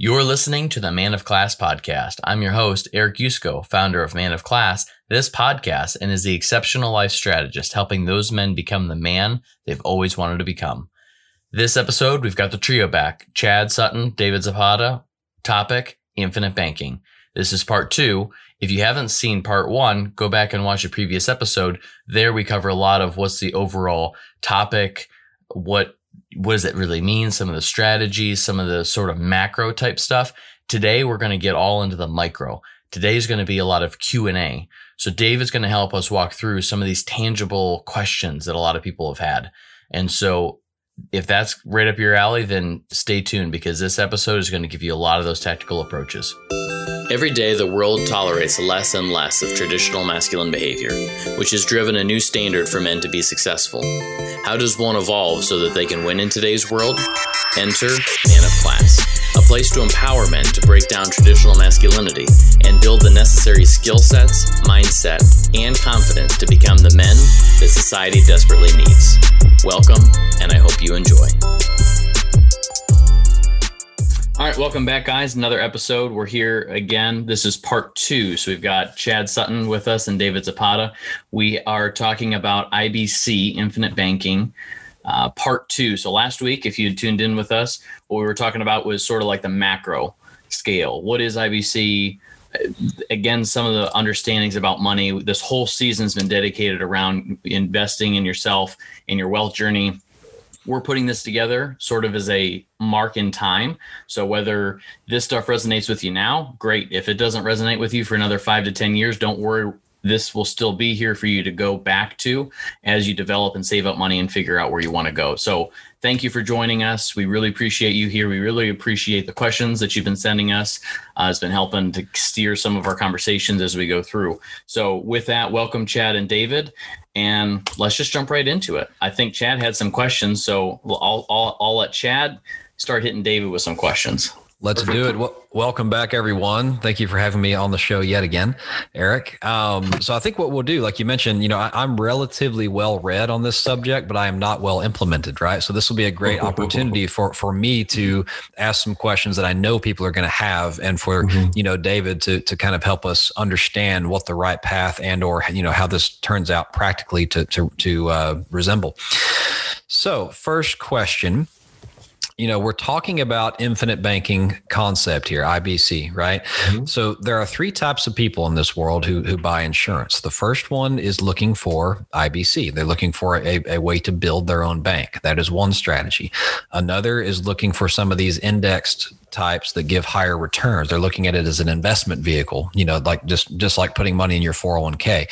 You're listening to the Man of Class podcast. I'm your host, Eric Yusko, founder of Man of Class, this podcast, and is the exceptional life strategist helping those men become the man they've always wanted to become. This episode, we've got the trio back Chad Sutton, David Zapata, topic infinite banking. This is part two. If you haven't seen part one, go back and watch a previous episode. There we cover a lot of what's the overall topic, what what does it really mean? Some of the strategies, some of the sort of macro type stuff. Today, we're going to get all into the micro. Today is going to be a lot of Q and A. So Dave is going to help us walk through some of these tangible questions that a lot of people have had. And so if that's right up your alley, then stay tuned because this episode is going to give you a lot of those tactical approaches. Every day, the world tolerates less and less of traditional masculine behavior, which has driven a new standard for men to be successful. How does one evolve so that they can win in today's world? Enter Man of Class, a place to empower men to break down traditional masculinity and build the necessary skill sets, mindset, and confidence to become the men that society desperately needs. Welcome, and I hope you enjoy. All right, welcome back, guys. Another episode. We're here again. This is part two. So we've got Chad Sutton with us and David Zapata. We are talking about IBC, Infinite Banking, uh, part two. So last week, if you tuned in with us, what we were talking about was sort of like the macro scale. What is IBC? Again, some of the understandings about money. This whole season's been dedicated around investing in yourself, in your wealth journey we're putting this together sort of as a mark in time. So whether this stuff resonates with you now, great. If it doesn't resonate with you for another five to 10 years, don't worry. This will still be here for you to go back to as you develop and save up money and figure out where you want to go. So thank you for joining us. We really appreciate you here. We really appreciate the questions that you've been sending us. Uh, it's been helping to steer some of our conversations as we go through. So with that, welcome Chad and David and let's just jump right into it. I think Chad had some questions, so I'll, I'll, I'll let Chad start hitting David with some questions. Let's Perfect. do it. Well, welcome back, everyone. Thank you for having me on the show yet again, Eric. Um, so I think what we'll do, like you mentioned, you know, I, am relatively well read on this subject, but I am not well implemented, right? So this will be a great opportunity for for me to ask some questions that I know people are going to have, and for mm-hmm. you know David to to kind of help us understand what the right path and or you know how this turns out practically to to to uh, resemble. So first question you know, we're talking about infinite banking concept here, IBC, right? Mm-hmm. So there are three types of people in this world who, who buy insurance. The first one is looking for IBC. They're looking for a, a way to build their own bank. That is one strategy. Another is looking for some of these indexed types that give higher returns. They're looking at it as an investment vehicle, you know, like just just like putting money in your 401k.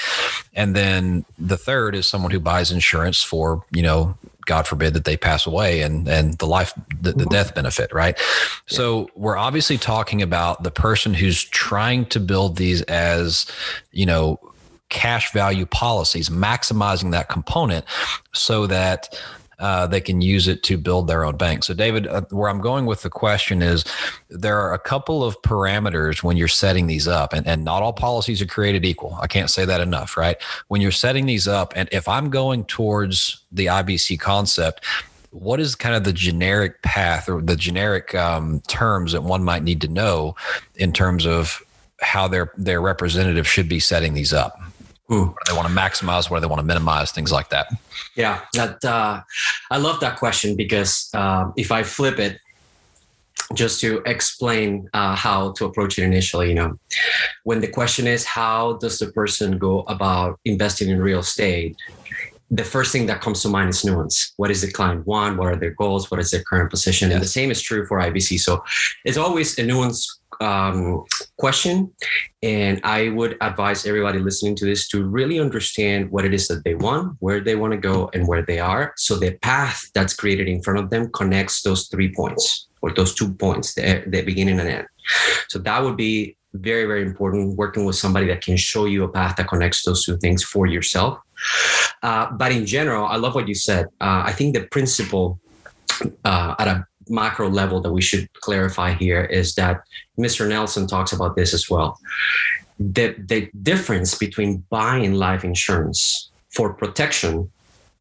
And then the third is someone who buys insurance for, you know, God forbid that they pass away and and the life the, the mm-hmm. death benefit, right? Yeah. So we're obviously talking about the person who's trying to build these as, you know, cash value policies, maximizing that component so that uh, they can use it to build their own bank. So, David, uh, where I'm going with the question is there are a couple of parameters when you're setting these up, and, and not all policies are created equal. I can't say that enough, right? When you're setting these up, and if I'm going towards the IBC concept, what is kind of the generic path or the generic um, terms that one might need to know in terms of how their their representative should be setting these up? What do they want to maximize? What do they want to minimize? Things like that. Yeah, that uh, I love that question because uh, if I flip it, just to explain uh, how to approach it initially, you know, when the question is how does the person go about investing in real estate, the first thing that comes to mind is nuance. What is the client want? What are their goals? What is their current position? Yes. And the same is true for IBC. So it's always a nuance um, question. And I would advise everybody listening to this to really understand what it is that they want, where they want to go, and where they are. So the path that's created in front of them connects those three points or those two points, the, the beginning and end. So that would be very, very important working with somebody that can show you a path that connects those two things for yourself. Uh, but in general, I love what you said. Uh, I think the principle uh, at a macro level that we should clarify here is that Mr. Nelson talks about this as well. The, the difference between buying life insurance for protection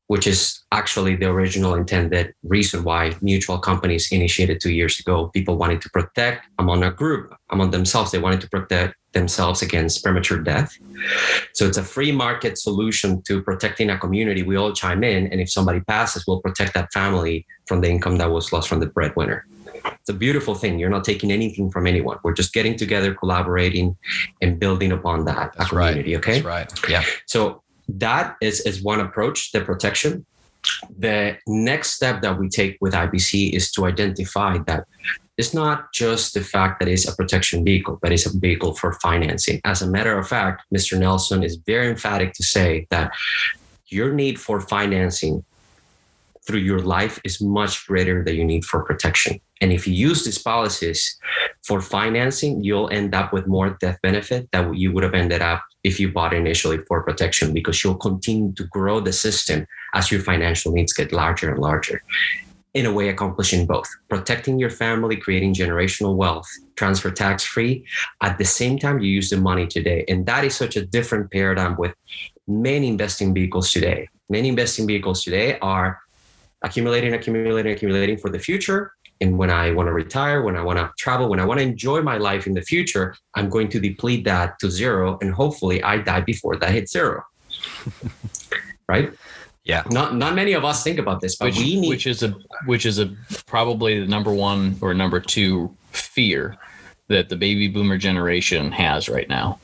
which is actually the original intended reason why mutual companies initiated two years ago. People wanted to protect among a group, among themselves, they wanted to protect themselves against premature death. So it's a free market solution to protecting a community. We all chime in, and if somebody passes, we'll protect that family from the income that was lost from the breadwinner. It's a beautiful thing. You're not taking anything from anyone. We're just getting together, collaborating, and building upon that That's community. right. Okay. That's right. Yeah. So that is, is one approach, the protection. The next step that we take with IBC is to identify that it's not just the fact that it's a protection vehicle, but it's a vehicle for financing. As a matter of fact, Mr. Nelson is very emphatic to say that your need for financing through your life is much greater than you need for protection. And if you use these policies for financing, you'll end up with more death benefit that you would have ended up if you bought initially for protection because you'll continue to grow the system as your financial needs get larger and larger. In a way, accomplishing both protecting your family, creating generational wealth, transfer tax free. At the same time, you use the money today. And that is such a different paradigm with many investing vehicles today. Many investing vehicles today are accumulating, accumulating, accumulating for the future. And when I want to retire, when I want to travel, when I want to enjoy my life in the future, I'm going to deplete that to zero. And hopefully I die before that hits zero. right? Yeah. Not not many of us think about this, but which, we need which is a which is a probably the number one or number two fear that the baby boomer generation has right now.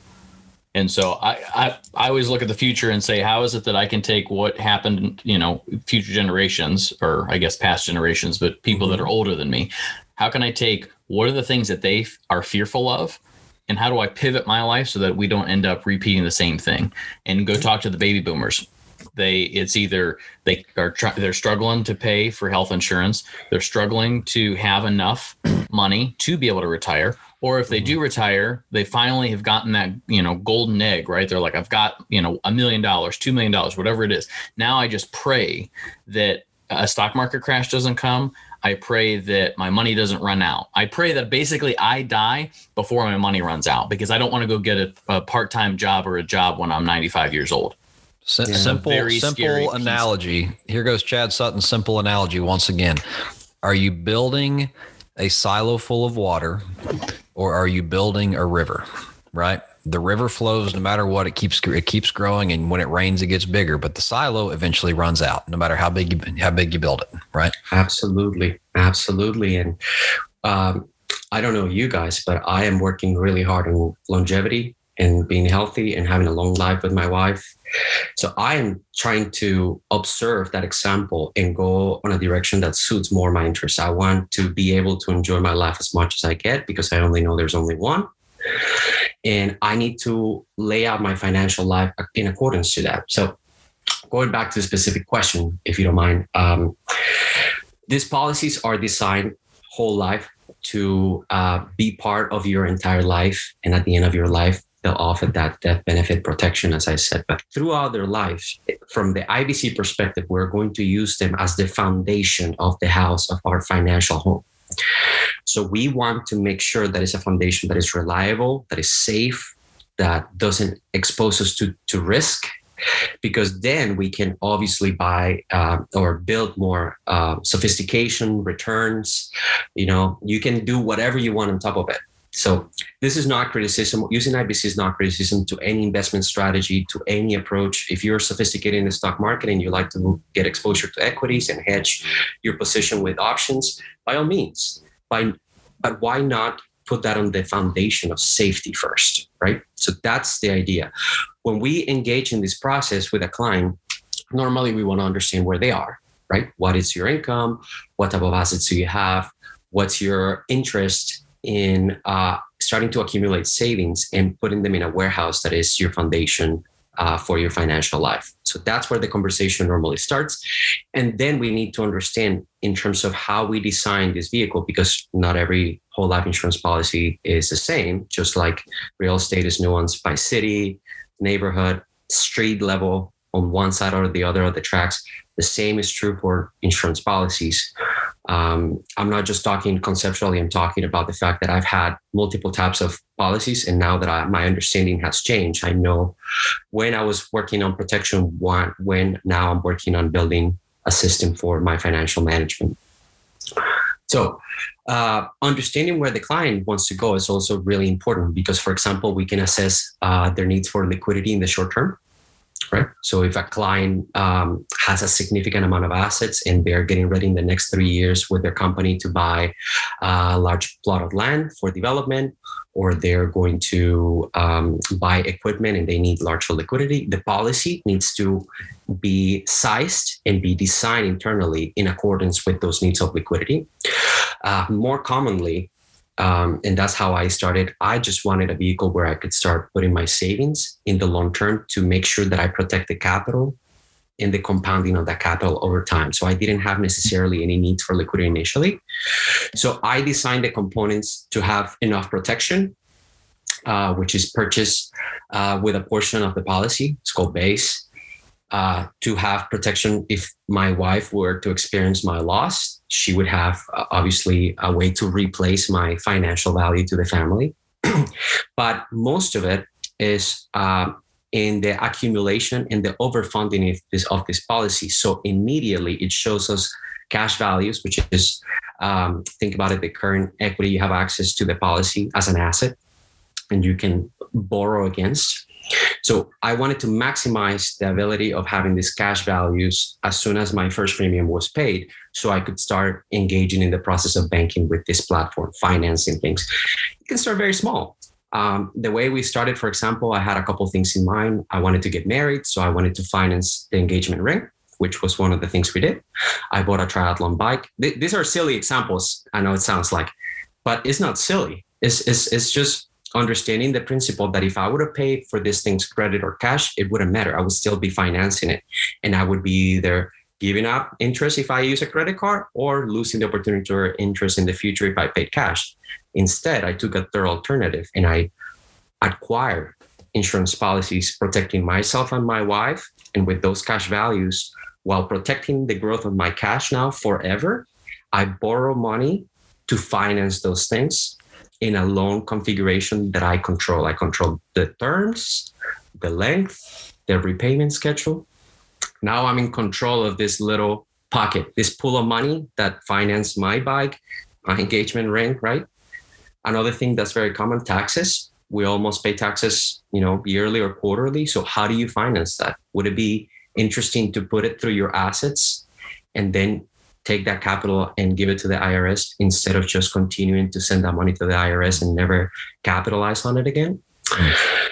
And so I, I I always look at the future and say, how is it that I can take what happened, you know, future generations, or I guess past generations, but people that mm-hmm. are older than me, how can I take what are the things that they are fearful of, and how do I pivot my life so that we don't end up repeating the same thing? And go talk to the baby boomers. They it's either they are try, they're struggling to pay for health insurance, they're struggling to have enough money to be able to retire, or if they do mm-hmm. retire, they finally have gotten that you know golden egg, right? They're like, I've got you know a million dollars, two million dollars, whatever it is. Now I just pray that a stock market crash doesn't come. I pray that my money doesn't run out. I pray that basically I die before my money runs out because I don't want to go get a, a part-time job or a job when I'm 95 years old. Sim- Yeah. Simple, Very scary simple piece. analogy. Here goes Chad Sutton's simple analogy once again. Are you building a silo full of water or are you building a river? Right? The river flows no matter what, it keeps it keeps growing and when it rains it gets bigger, but the silo eventually runs out no matter how big you how big you build it, right? Absolutely, absolutely. And um, I don't know you guys, but I am working really hard on longevity and being healthy and having a long life with my wife. So I am trying to observe that example and go on a direction that suits more my interests. I want to be able to enjoy my life as much as I get because I only know there's only one. And I need to lay out my financial life in accordance to that. So going back to the specific question, if you don't mind, um, these policies are designed whole life to uh, be part of your entire life. And at the end of your life, they'll offer that death benefit protection, as I said. But throughout their life, from the IBC perspective, we're going to use them as the foundation of the house of our financial home. So we want to make sure that it's a foundation that is reliable, that is safe, that doesn't expose us to, to risk, because then we can obviously buy uh, or build more uh, sophistication, returns. You know, you can do whatever you want on top of it. So this is not criticism. Using IBC is not criticism to any investment strategy, to any approach. If you're sophisticated in the stock market and you like to get exposure to equities and hedge your position with options, by all means. By, but why not put that on the foundation of safety first, right? So that's the idea. When we engage in this process with a client, normally we want to understand where they are, right? What is your income? What type of assets do you have? What's your interest in uh, starting to accumulate savings and putting them in a warehouse that is your foundation uh, for your financial life. So that's where the conversation normally starts. And then we need to understand in terms of how we design this vehicle, because not every whole life insurance policy is the same, just like real estate is nuanced by city, neighborhood, street level on one side or the other of the tracks. The same is true for insurance policies. Um, I'm not just talking conceptually, I'm talking about the fact that I've had multiple types of policies. And now that I, my understanding has changed, I know when I was working on protection, one, when now I'm working on building a system for my financial management. So, uh, understanding where the client wants to go is also really important because, for example, we can assess uh, their needs for liquidity in the short term right? So if a client um, has a significant amount of assets and they're getting ready in the next three years with their company to buy a large plot of land for development, or they're going to um, buy equipment and they need larger liquidity, the policy needs to be sized and be designed internally in accordance with those needs of liquidity. Uh, more commonly, um, and that's how I started. I just wanted a vehicle where I could start putting my savings in the long term to make sure that I protect the capital and the compounding of that capital over time. So I didn't have necessarily any needs for liquidity initially. So I designed the components to have enough protection, uh, which is purchased uh, with a portion of the policy. It's called base. Uh, to have protection if my wife were to experience my loss she would have uh, obviously a way to replace my financial value to the family. but most of it is uh, in the accumulation and the overfunding of this, of this policy. So immediately it shows us cash values, which is um, think about it, the current equity you have access to the policy as an asset and you can borrow against. So I wanted to maximize the ability of having these cash values as soon as my first premium was paid so I could start engaging in the process of banking with this platform, financing things. You can start very small. Um, the way we started, for example, I had a couple things in mind. I wanted to get married, so I wanted to finance the engagement ring, which was one of the things we did. I bought a triathlon bike. Th- these are silly examples. I know it sounds like, but it's not silly. It's, it's, it's just understanding the principle that if I would have paid for these things credit or cash, it wouldn't matter. I would still be financing it. And I would be either giving up interest if I use a credit card or losing the opportunity to earn interest in the future if I paid cash. Instead, I took a third alternative and I acquired insurance policies protecting myself and my wife. And with those cash values, while protecting the growth of my cash now forever, I borrow money to finance those things in a loan configuration that I control. I control the terms, the length, the repayment schedule. Now I'm in control of this little pocket, this pool of money that finance my bike, my engagement ring, right? Another thing that's very common, taxes. We almost pay taxes, you know, yearly or quarterly. So how do you finance that? Would it be interesting to put it through your assets and then take that capital and give it to the IRS instead of just continuing to send that money to the IRS and never capitalize on it again.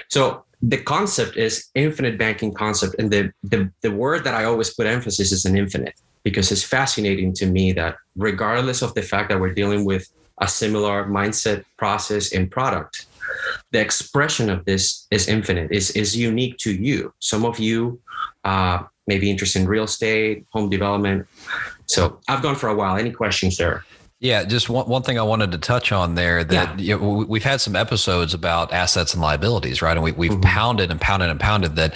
So the concept is infinite banking concept. And the, the, the word that I always put emphasis is an infinite because it's fascinating to me that regardless of the fact that we're dealing with a similar mindset, process, and product, the expression of this is infinite, is, is unique to you. Some of you uh, may be interested in real estate, home development, so I've gone for a while. Any questions there? Yeah, just one, one thing I wanted to touch on there that yeah. you know, we've had some episodes about assets and liabilities, right? And we, we've mm-hmm. pounded and pounded and pounded that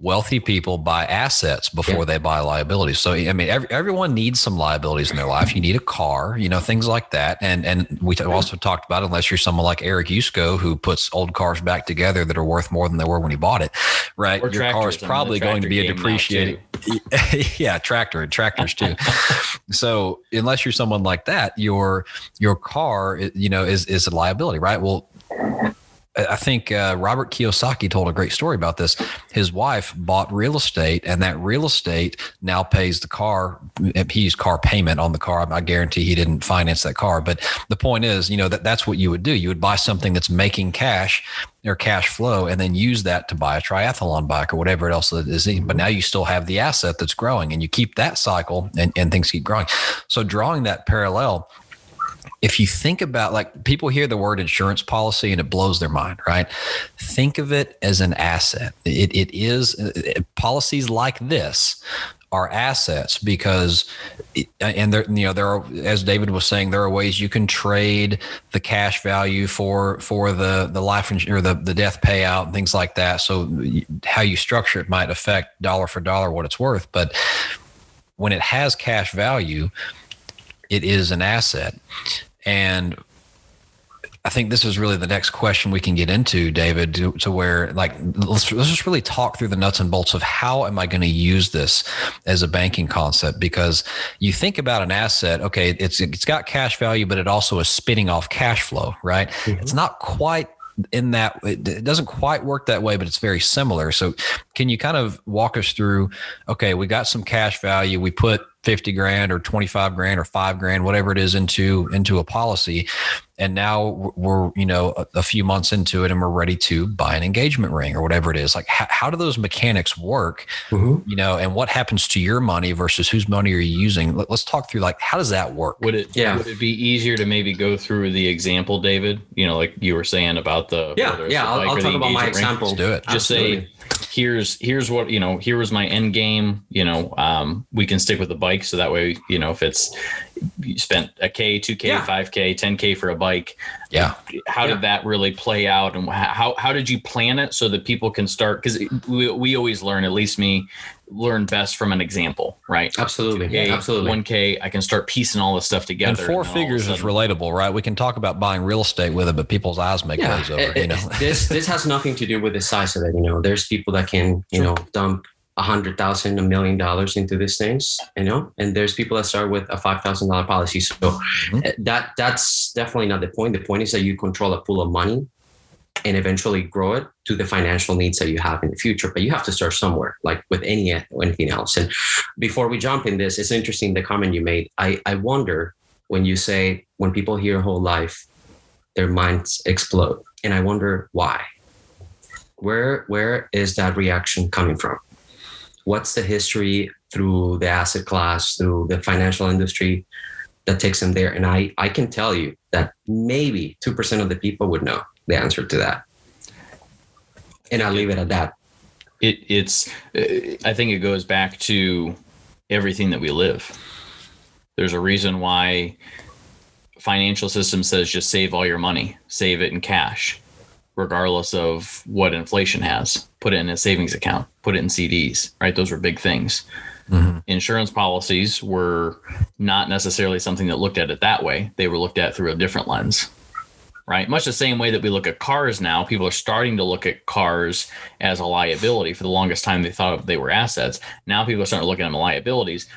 wealthy people buy assets before yeah. they buy liabilities. So, I mean, every, everyone needs some liabilities in their life. You need a car, you know, things like that. And, and we also talked about, unless you're someone like Eric Yusko, who puts old cars back together that are worth more than they were when he bought it, right? Or Your car is probably going to be a depreciating. yeah, tractor and tractors too. so unless you're someone like that, your your car, you know, is is a liability, right? Well, I think uh, Robert Kiyosaki told a great story about this. His wife bought real estate, and that real estate now pays the car. He used car payment on the car. I guarantee he didn't finance that car. But the point is, you know, that that's what you would do. You would buy something that's making cash or cash flow, and then use that to buy a triathlon bike or whatever else. But now you still have the asset that's growing, and you keep that cycle, and, and things keep growing. So drawing that parallel if you think about like people hear the word insurance policy and it blows their mind, right? Think of it as an asset. It, it is it, policies like this are assets because and there you know there are as David was saying there are ways you can trade the cash value for for the the life or the the death payout and things like that so how you structure it might affect dollar for dollar what it's worth but when it has cash value it is an asset. And I think this is really the next question we can get into, David, to, to, where like let's let's just really talk through the nuts and bolts of how am I going to use this as a banking concept? Because you think about an asset, okay, it's it's got cash value, but it also is spinning off cash flow, right? Mm-hmm. It's not quite in that it doesn't quite work that way, but it's very similar. So, can you kind of walk us through? Okay, we got some cash value. We put 50 grand or 25 grand or five grand, whatever it is into, into a policy. And now we're, you know, a, a few months into it and we're ready to buy an engagement ring or whatever it is. Like, how, how do those mechanics work, mm-hmm. you know, and what happens to your money versus whose money are you using? Let, us talk through like, how does that work? Would it, yeah. would it be easier to maybe go through the example, David, you know, like you were saying about the, yeah, yeah, I'll, I'll talk about my example. Let's do it. Just Absolutely. say, here's here's what you know here was my end game you know um, we can stick with the bike so that way you know if it's you spent a k 2k yeah. 5k 10k for a bike yeah how yeah. did that really play out and how how did you plan it so that people can start because we, we always learn at least me learn best from an example, right? Absolutely. 2K, Absolutely. 1K, I can start piecing all this stuff together. And four and figures is relatable, right? We can talk about buying real estate with it, but people's eyes make yeah, glaze over, it, you know. this this has nothing to do with the size of it, you know. There's people that can, you know, dump a hundred thousand, a million dollars into these things, you know, and there's people that start with a five thousand dollar policy. So mm-hmm. Eh, that that's definitely not the point. The point is that you control a pool of money and eventually grow it to the financial needs that you have in the future. But you have to start somewhere, like with any anything else. And before we jump in this, it's interesting the comment you made. I, I wonder when you say when people hear whole life, their minds explode. And I wonder why. Where where is that reaction coming from? what's the history through the asset class, through the financial industry that takes them there? And I, I can tell you that maybe 2% of the people would know the answer to that. And I'll leave it at that. It, it's, I think it goes back to everything that we live. There's a reason why financial system says just save all your money, save it in cash regardless of what inflation has. Put it in a savings account, put it in CDs, right? Those were big things. Mm-hmm. Insurance policies were not necessarily something that looked at it that way. They were looked at through a different lens, right? Much the same way that we look at cars now. People are starting to look at cars as a liability. For the longest time, they thought they were assets. Now people are starting to look at them as liabilities,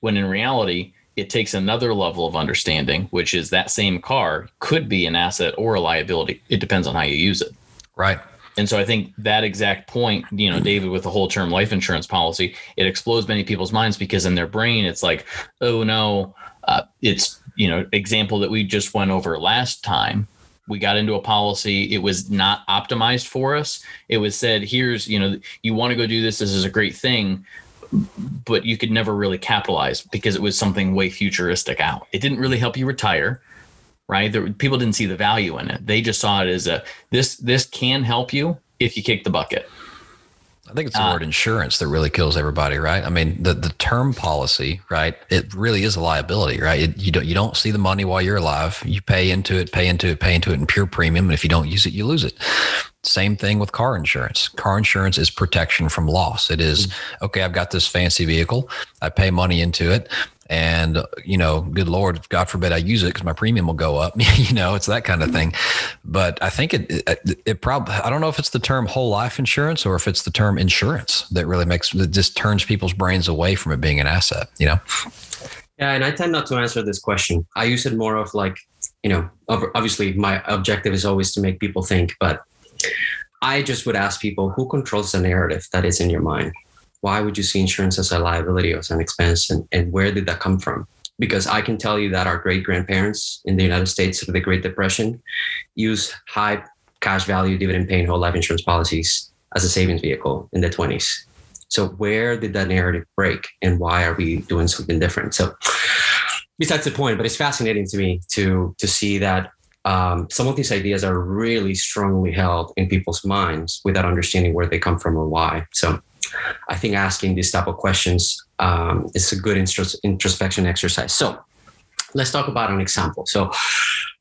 when in reality, it takes another level of understanding, which is that same car could be an asset or a liability. It depends on how you use it. Right. And so I think that exact point, you know, David, with the whole term life insurance policy, it explodes many people's minds because in their brain, it's like, oh no, uh, it's, you know, example that we just went over last time. We got into a policy. It was not optimized for us. It was said, here's, you know, you want to go do this. This is a great thing but you could never really capitalize because it was something way futuristic out. It didn't really help you retire, right? There, people didn't see the value in it. They just saw it as a this this can help you if you kick the bucket. I think it's the uh, word insurance that really kills everybody, right? I mean, the, the term policy, right? It really is a liability, right? It, you don't you don't see the money while you're alive. You pay into it, pay into it, pay into it in pure premium, and if you don't use it, you lose it. Same thing with car insurance. Car insurance is protection from loss. It is, mm-hmm. okay, I've got this fancy vehicle. I pay money into it and you know good lord god forbid i use it because my premium will go up you know it's that kind of thing. But i think it, it, it probably i don't know if it's the term whole life insurance or if it's the term insurance that really makes it just turns people's brains away from it being an asset you know? Yeah and i tend not to answer this question. I use it more of like you know obviously my objective is always to make people think but i just would ask people who controls the narrative that is in your mind why would you see insurance as a liability or as an expense and, and where did that come from? Because i can tell you that our great grandparents in the united states of the great depression used high cash value dividend paying whole life insurance policies as a savings vehicle in the 20s so where did that narrative break and why are we doing something different? So besides the point but it's fascinating to me to to see that um, some of these ideas are really strongly held in people's minds without understanding where they come from or why. So I think asking these type of questions um, is a good intros- introspection exercise. So let's talk about an example. So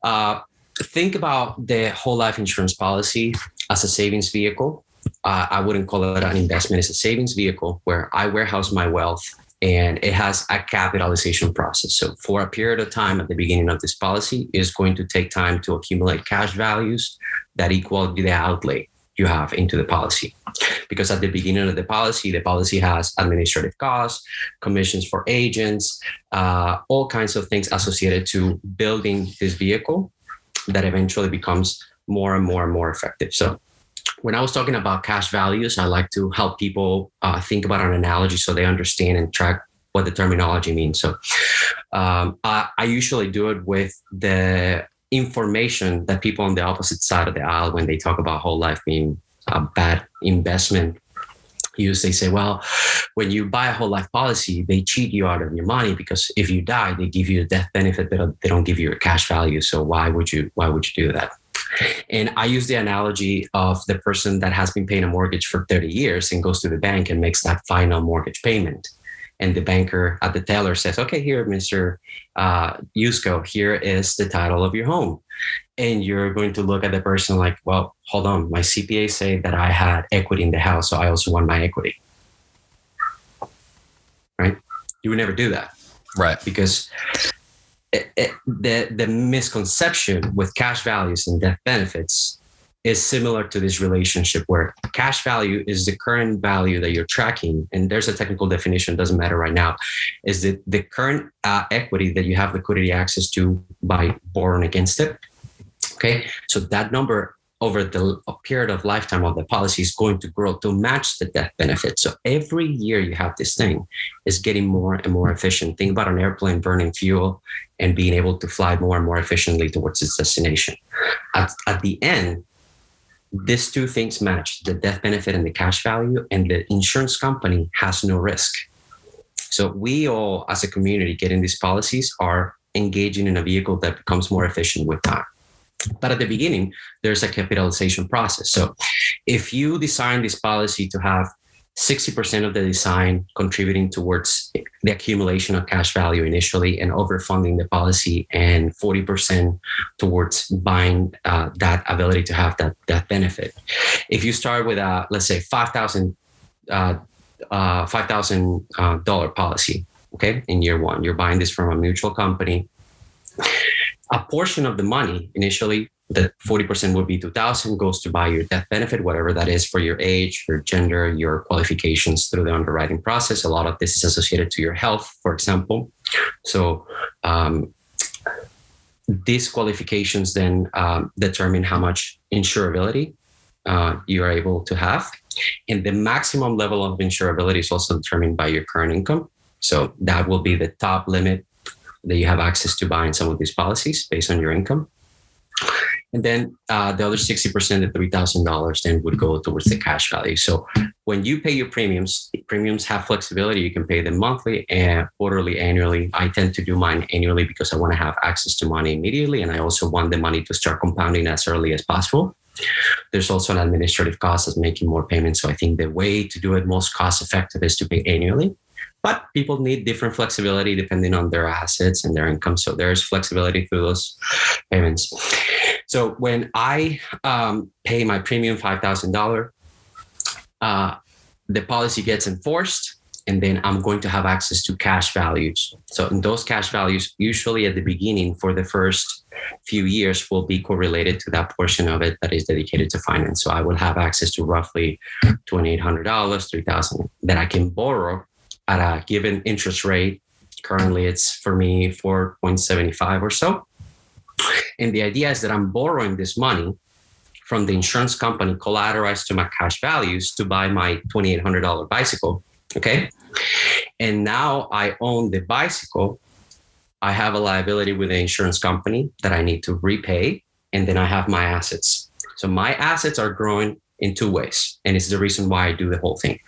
uh, think about the whole life insurance policy as a savings vehicle. Uh, I wouldn't call it an investment. It's a savings vehicle where I warehouse my wealth and it has a capitalization process. So for a period of time at the beginning of this policy is going to take time to accumulate cash values that equal the outlay you have into the policy. Because at the beginning of the policy, the policy has administrative costs, commissions for agents, uh, all kinds of things associated to building this vehicle that eventually becomes more and more and more effective. So when I was talking about cash values, I like to help people uh, think about an analogy so they understand and track what the terminology means. So um, I, I, usually do it with the information that people on the opposite side of the aisle, when they talk about whole life being a bad investment, use they say, well, when you buy a whole life policy, they cheat you out of your money because if you die, they give you a death benefit, but they don't give you a cash value. So why would you why would you do that? And I use the analogy of the person that has been paying a mortgage for 30 years and goes to the bank and makes that final mortgage payment. And the banker at the teller says, okay, here, Mr. Uh, Yusko, here is the title of your home. And you're going to look at the person like, well, hold on, my CPA said that I had equity in the house, so I also want my equity. Right? You would never do that. Right. Because it, it, the the misconception with cash values and death benefits is similar to this relationship where cash value is the current value that you're tracking and there's a technical definition doesn't matter right now is the, the current uh, equity that you have liquidity access to by borrowing against it okay so that number over the period of lifetime of the policy is going to grow to match the death benefit. So every year you have this thing is getting more and more efficient. Think about an airplane burning fuel and being able to fly more and more efficiently towards its destination. At, at the end, these two things match the death benefit and the cash value, and the insurance company has no risk. So we all, as a community, getting these policies are engaging in a vehicle that becomes more efficient with time. But at the beginning, there's a capitalization process. So if you design this policy to have 60% of the design contributing towards the accumulation of cash value initially and overfunding the policy and 40% towards buying uh, that ability to have that, that benefit. If you start with a, let's say 5,000 uh, uh, $5,000 uh, policy, okay, in year one, you're buying this from a mutual company a portion of the money initially the 40% would be 2000 goes to buy your death benefit whatever that is for your age your gender your qualifications through the underwriting process. A lot of this is associated to your health for example. So um, these qualifications then um, determine how much insurability uh, you are able to have. And the maximum level of insurability is also determined by your current income. So that will be the top limit that you have access to buying some of these policies based on your income. And then uh, the other 60%, the $3,000, then would go towards the cash value. So when you pay your premiums, premiums have flexibility. You can pay them monthly and quarterly, annually. I tend to do mine annually because I want to have access to money immediately. And I also want the money to start compounding as early as possible. There's also an administrative cost of making more payments. So I think the way to do it most cost effective is to pay annually. But people need different flexibility depending on their assets and their income. So there's flexibility through those payments. So when I um, pay my premium $5,000, uh, the policy gets enforced and then I'm going to have access to cash values. So in those cash values, usually at the beginning for the first few years will be correlated to that portion of it that is dedicated to finance. So I will have access to roughly $2,800, 3000 that I can borrow at a given interest rate. Currently, it's for me 4.75 or so. And the idea is that I'm borrowing this money from the insurance company collateralized to my cash values to buy my $2,800 bicycle. Okay. And now I own the bicycle. I have a liability with the insurance company that I need to repay. And then I have my assets. So my assets are growing in two ways. And it's the reason why I do the whole thing.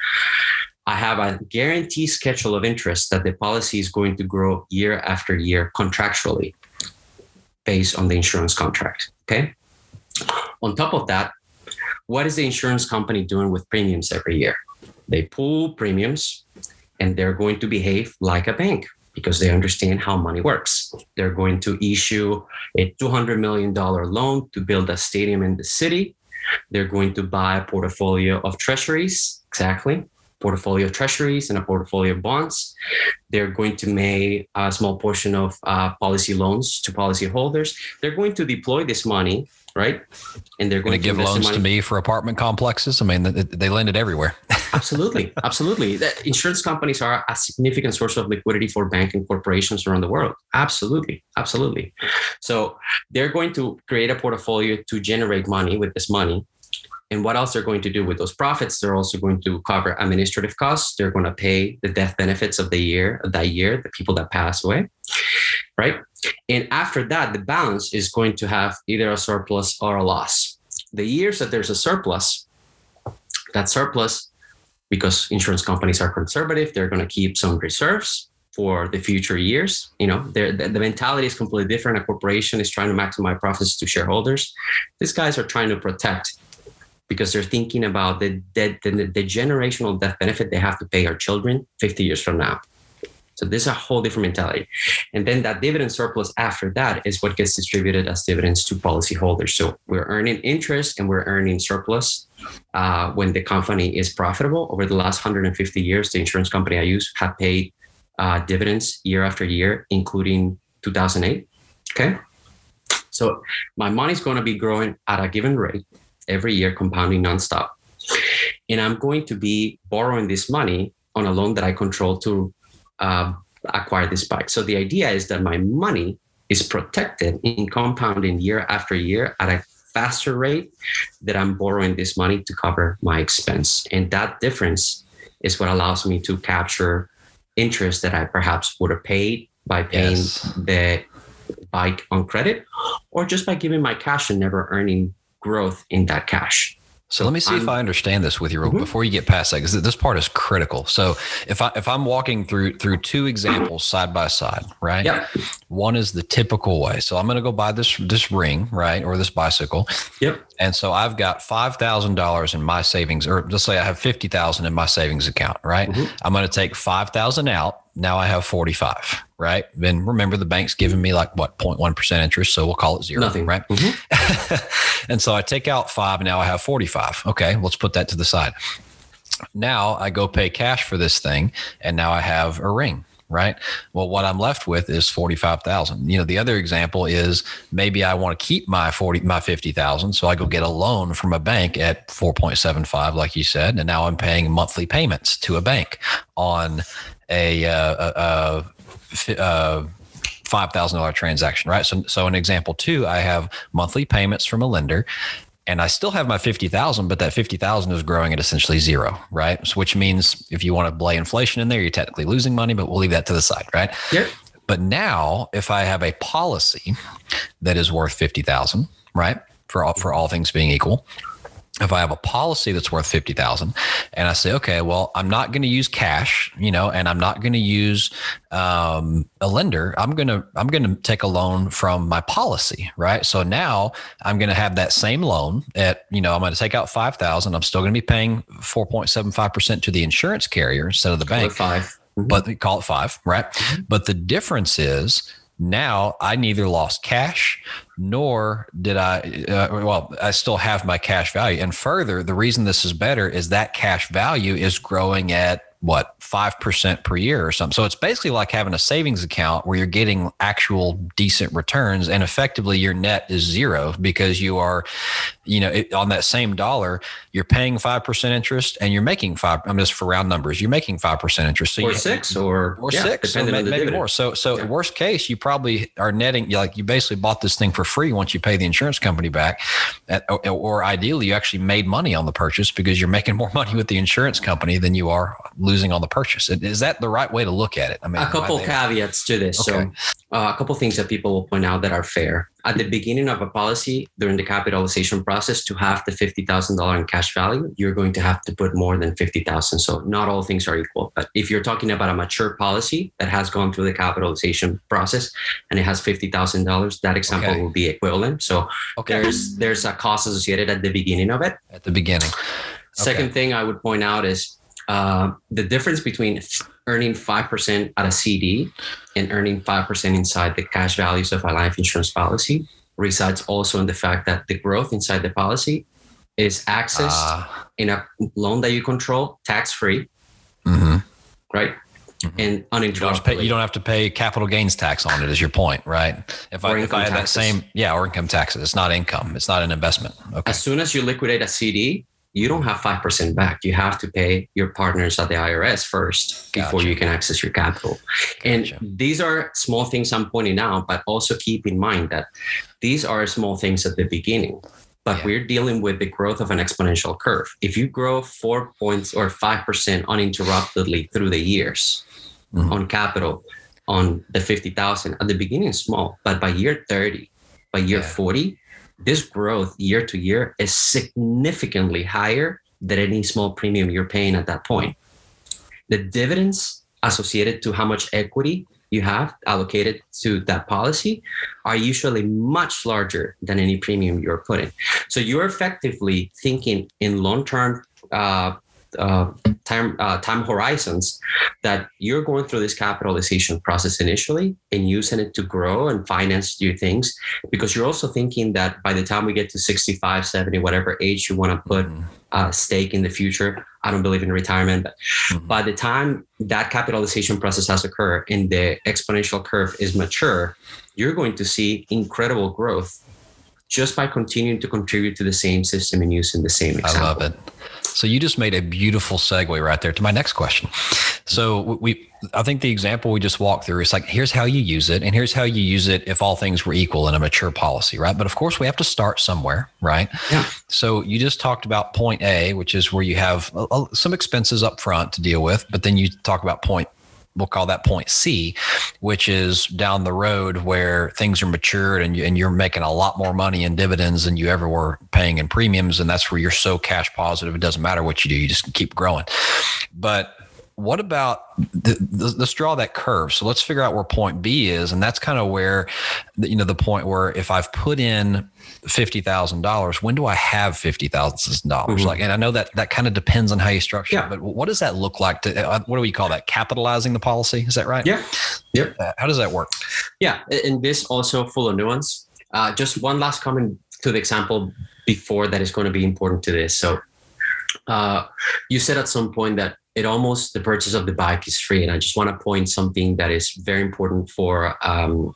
I have a guarantee schedule of interest that the policy is going to grow year after year contractually based on the insurance contract. Okay. On top of that, what is the insurance company doing with premiums every year? They pull premiums and they're going to behave like a bank because they understand how money works. They're going to issue a $200 million loan to build a stadium in the city. They're going to buy a portfolio of treasuries, exactly portfolio of treasuries and a portfolio of bonds. They're going to make a small portion of uh, policy loans to policyholders. They're going to deploy this money, right? And they're going, to give loans to me for apartment complexes. I mean, they lend it everywhere. absolutely, absolutely. The insurance companies are a significant source of liquidity for banking corporations around the world. Absolutely, absolutely. So they're going to create a portfolio to generate money with this money and what else they're going to do with those profits? They're also going to cover administrative costs. They're going to pay the death benefits of the year, of that year, the people that pass away, right? And after that, the balance is going to have either a surplus or a loss. The years that there's a surplus, that surplus, because insurance companies are conservative, they're going to keep some reserves for the future years. You know, the, the mentality is completely different. A corporation is trying to maximize profits to shareholders. These guys are trying to protect because they're thinking about the, the, the, the generational death benefit they have to pay our children 50 years from now. So this is a whole different mentality. And then that dividend surplus after that is what gets distributed as dividends to policyholders. So we're earning interest and we're earning surplus uh, when the company is profitable. Over the last 150 years, the insurance company I use have paid uh, dividends year after year, including 2008. Okay. So my money's going to be growing at a given rate every year compounding nonstop. And I'm going to be borrowing this money on a loan that I control to uh, acquire this bike. So the idea is that my money is protected in compounding year after year at a faster rate that I'm borrowing this money to cover my expense. And that difference is what allows me to capture interest that I perhaps would have paid by paying yes. the bike on credit or just by giving my cash and never earning growth in that cash. So let me see I'm, if I understand this with you mm-hmm. before you get past that, because this part is critical. So if I if I'm walking through through two examples side by side, right? Yeah. One is the typical way. So I'm going to go buy this this ring, right, or this bicycle. Yep. And so I've got five thousand dollars in my savings, or let's say I have fifty thousand in my savings account, right? Mm-hmm. I'm going to take five thousand out now I have 45, right? Then remember the bank's giving me like what 0.1% interest. So we'll call it zero. Nothing. Right. Mm-hmm. and so I take out five. and Now I have 45. Okay. Let's put that to the side. Now I go pay cash for this thing. And now I have a ring right? Well, what I'm left with is 45,000. You know, the other example is maybe I want to keep my 40 my 50,000, so I go get a loan from a bank at 4.75 like you said, and now I'm paying monthly payments to a bank on a, uh, a, a, a five thousand dollar transaction, right? So, so in example two, I have monthly payments from a lender, and I still have my fifty thousand, but that fifty thousand is growing at essentially zero, right? So, which means if you want to blay inflation in there, you're technically losing money, but we'll leave that to the side, right? Yep. But now, if I have a policy that is worth fifty thousand, right, for all, for all things being equal, if I have a policy that's worth 50,000 and I say, okay, well, I'm not going to use cash, you know, and I'm not going to use um, a lender. I'm going to, I'm going to take a loan from my policy. Right. So now I'm going to have that same loan at, you know, I'm going to take out 5,000. I'm still going to be paying 4.75% to the insurance carrier instead of the bank. Five. Mm-hmm. But call it five. Right. Mm-hmm. But the difference is now I neither lost cash nor did I, uh, well, I still have my cash value. And further, the reason this is better is that cash value is growing at what 5% per year or something. So it's basically like having a savings account where you're getting actual decent returns and effectively your net is zero because you are, you know, it, on that same dollar, you're paying 5% interest and you're making five, I'm just for round numbers, you're making 5% interest. So or you, six or, or yeah, six, so maybe, maybe more. So, so yeah. worst case, you probably are netting, like you basically bought this thing for free once you pay the insurance company back. At, or, or ideally you actually made money on the purchase because you're making more money with the insurance company than you are losing on the purchase. Is that the right way to look at it? I mean, a couple caveats to this. Okay. So, uh, a couple things that people will point out that are fair. At the beginning of a policy, during the capitalization process, to have the fifty thousand dollar in cash value, you're going to have to put more than fifty thousand. So, not all things are equal. But if you're talking about a mature policy that has gone through the capitalization process and it has fifty thousand dollars, that example okay. will be equivalent. So, okay. there's there's a cost associated at the beginning of it. At the beginning. Second okay. thing I would point out is uh, the difference between earning 5% at a CD and earning 5% inside the cash values of a life insurance policy resides also in the fact that the growth inside the policy is accessed uh, in a loan that you control tax free mm-hmm. right? Mm-hmm. And uninterrupted. You don't, you don't have to pay capital gains tax on it. Is your point, right? If or I if I had taxes. that same yeah, or income taxes. It's not income. It's not an investment. Okay. As soon as you liquidate a CD, you don't have 5% back. You have to pay your partners at the IRS first gotcha. before you can access your capital. Gotcha. And these are small things I'm pointing out, but also keep in mind that these are small things at the beginning. But yeah. we're dealing with the growth of an exponential curve. If you grow four points or 5% uninterruptedly through the years mm-hmm. on capital, on the 50,000, at the beginning, small, but by year 30, by year yeah. 40, this growth year to year is significantly higher than any small premium you're paying at that point. The dividends associated to how much equity you have allocated to that policy are usually much larger than any premium you're putting. So you're effectively thinking in long term uh, uh, time uh, time horizons that you're going through this capitalization process initially and using it to grow and finance your things because you're also thinking that by the time we get to 65 70 whatever age you want to put mm-hmm. a stake in the future i don't believe in retirement but mm-hmm. by the time that capitalization process has occurred and the exponential curve is mature you're going to see incredible growth just by continuing to contribute to the same system and using the same example. I love it. So you just made a beautiful segue right there to my next question. So we, I think the example we just walked through is like, here's how you use it, and here's how you use it if all things were equal in a mature policy, right? But of course, we have to start somewhere, right? Yeah. So you just talked about point A, which is where you have some expenses up front to deal with, but then you talk about point we'll call that point C, which is down the road where things are matured and, you, and you're making a lot more money in dividends than you ever were paying in premiums. And that's where you're so cash positive. It doesn't matter what you do, you just keep growing. But what about the, the, the, straw that curves? So let's figure out where point B is. And that's kind of where, you know, the point where if I've put in $50,000, when do I have $50,000? Mm-hmm. Like, and I know that that kind of depends on how you structure yeah. it, but what does that look like to, uh, what do we call that? Capitalizing the policy. Is that right? Yeah. Yep. Uh, how does that work? Yeah. And this also full of nuance. Uh, just one last comment to the example before that is going to be important to this. So, uh, you said at some point that it almost the purchase of the bike is free. And I just want to point something that is very important for um,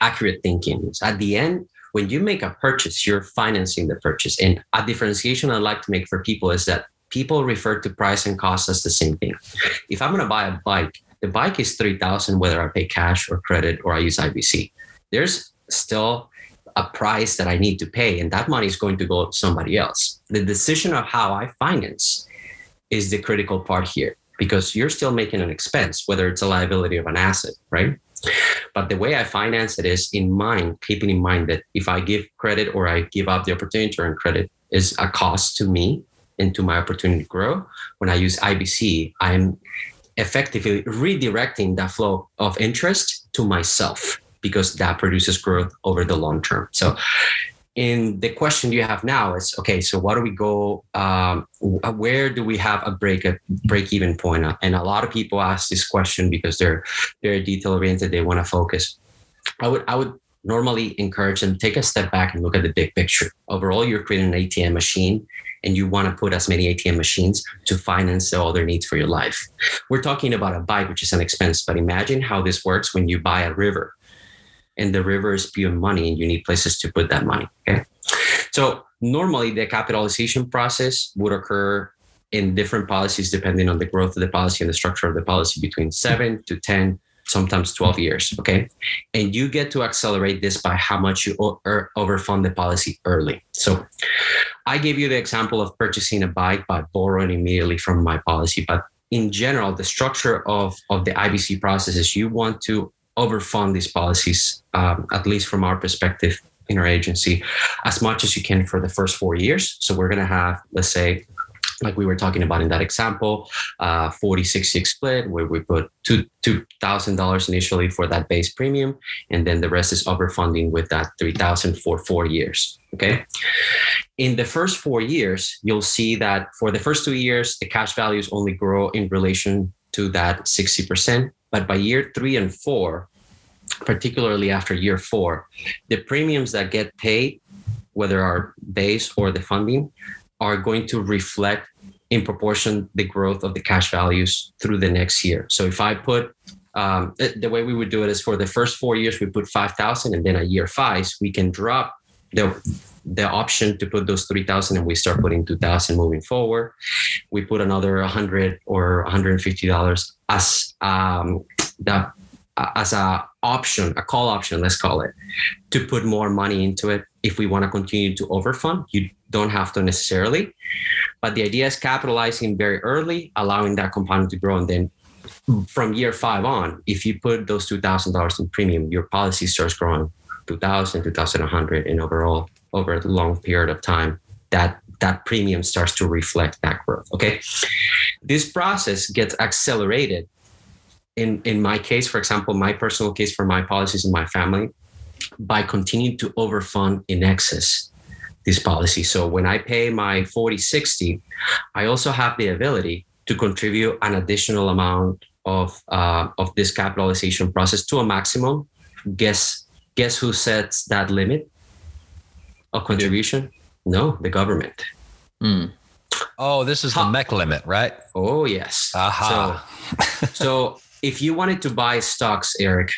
accurate thinking. So at the end, when you make a purchase, you're financing the purchase. And a differentiation I'd like to make for people is that people refer to price and cost as the same thing. If I'm going to buy a bike, the bike is 3000 whether I pay cash or credit or I use IBC. There's still a price that I need to pay, and that money is going to go to somebody else. The decision of how I finance is the critical part here because you're still making an expense, whether it's a liability of an asset, right? But the way I finance it is in mind, keeping in mind that if I give credit or I give up the opportunity to earn credit is a cost to me and to my opportunity to grow. When I use IBC, I'm effectively redirecting that flow of interest to myself because that produces growth over the long term. So in the question you have now is okay so what do we go um, where do we have a break a break even point and a lot of people ask this question because they're very detail oriented they want to focus. I would i would normally encourage them take a step back and look at the big picture. Overall you're creating an atm machine and you want to put as many atm machines to finance all their needs for your life. We're talking about a bike which is an expense but imagine how this works when you buy a river and the river is pure money and you need places to put that money. Okay. So normally the capitalization process would occur in different policies depending on the growth of the policy and the structure of the policy between seven to 10, sometimes 12 years. Okay. And you get to accelerate this by how much you er, overfund the policy early. So I gave you the example of purchasing a bike by borrowing immediately from my policy, but in general, the structure of, of the IBC process is you want to overfund these policies, um, at least from our perspective in our agency, as much as you can for the first four years. So we're going to have, let's say, like we were talking about in that example, uh, 40 60 split, where we put two $2,000 initially for that base premium, and then the rest is overfunding with that 3000 for four years. Okay. In the first four years, you'll see that for the first two years, the cash values only grow in relation to that 60%. But by year three and four, particularly after year four, the premiums that get paid, whether our base or the funding, are going to reflect in proportion the growth of the cash values through the next year. So if I put um, the, the, way we would do it is for the first four years we put five thousand, and then a year five we can drop the the option to put those three thousand, and we start putting two thousand moving forward. We put another hundred or one hundred and fifty dollars as um, the as a option, a call option, let's call it, to put more money into it if we want to continue to overfund. You don't have to necessarily, but the idea is capitalizing very early, allowing that component to grow, and then from year five on, if you put those two thousand dollars in premium, your policy starts growing 2000, 2100, and overall over a long period of time, that that premium starts to reflect that growth. Okay, this process gets accelerated in in my case, for example, my personal case for my policies in my family, by continuing to overfund in excess this policy. So when I pay my 40, 60, I also have the ability to contribute an additional amount of uh, of this capitalization process to a maximum. Guess guess who sets that limit of contribution? No, the government. Mm. Oh, this is the MEC limit, right? Oh yes. Aha. So, so if you wanted to buy stocks, Eric,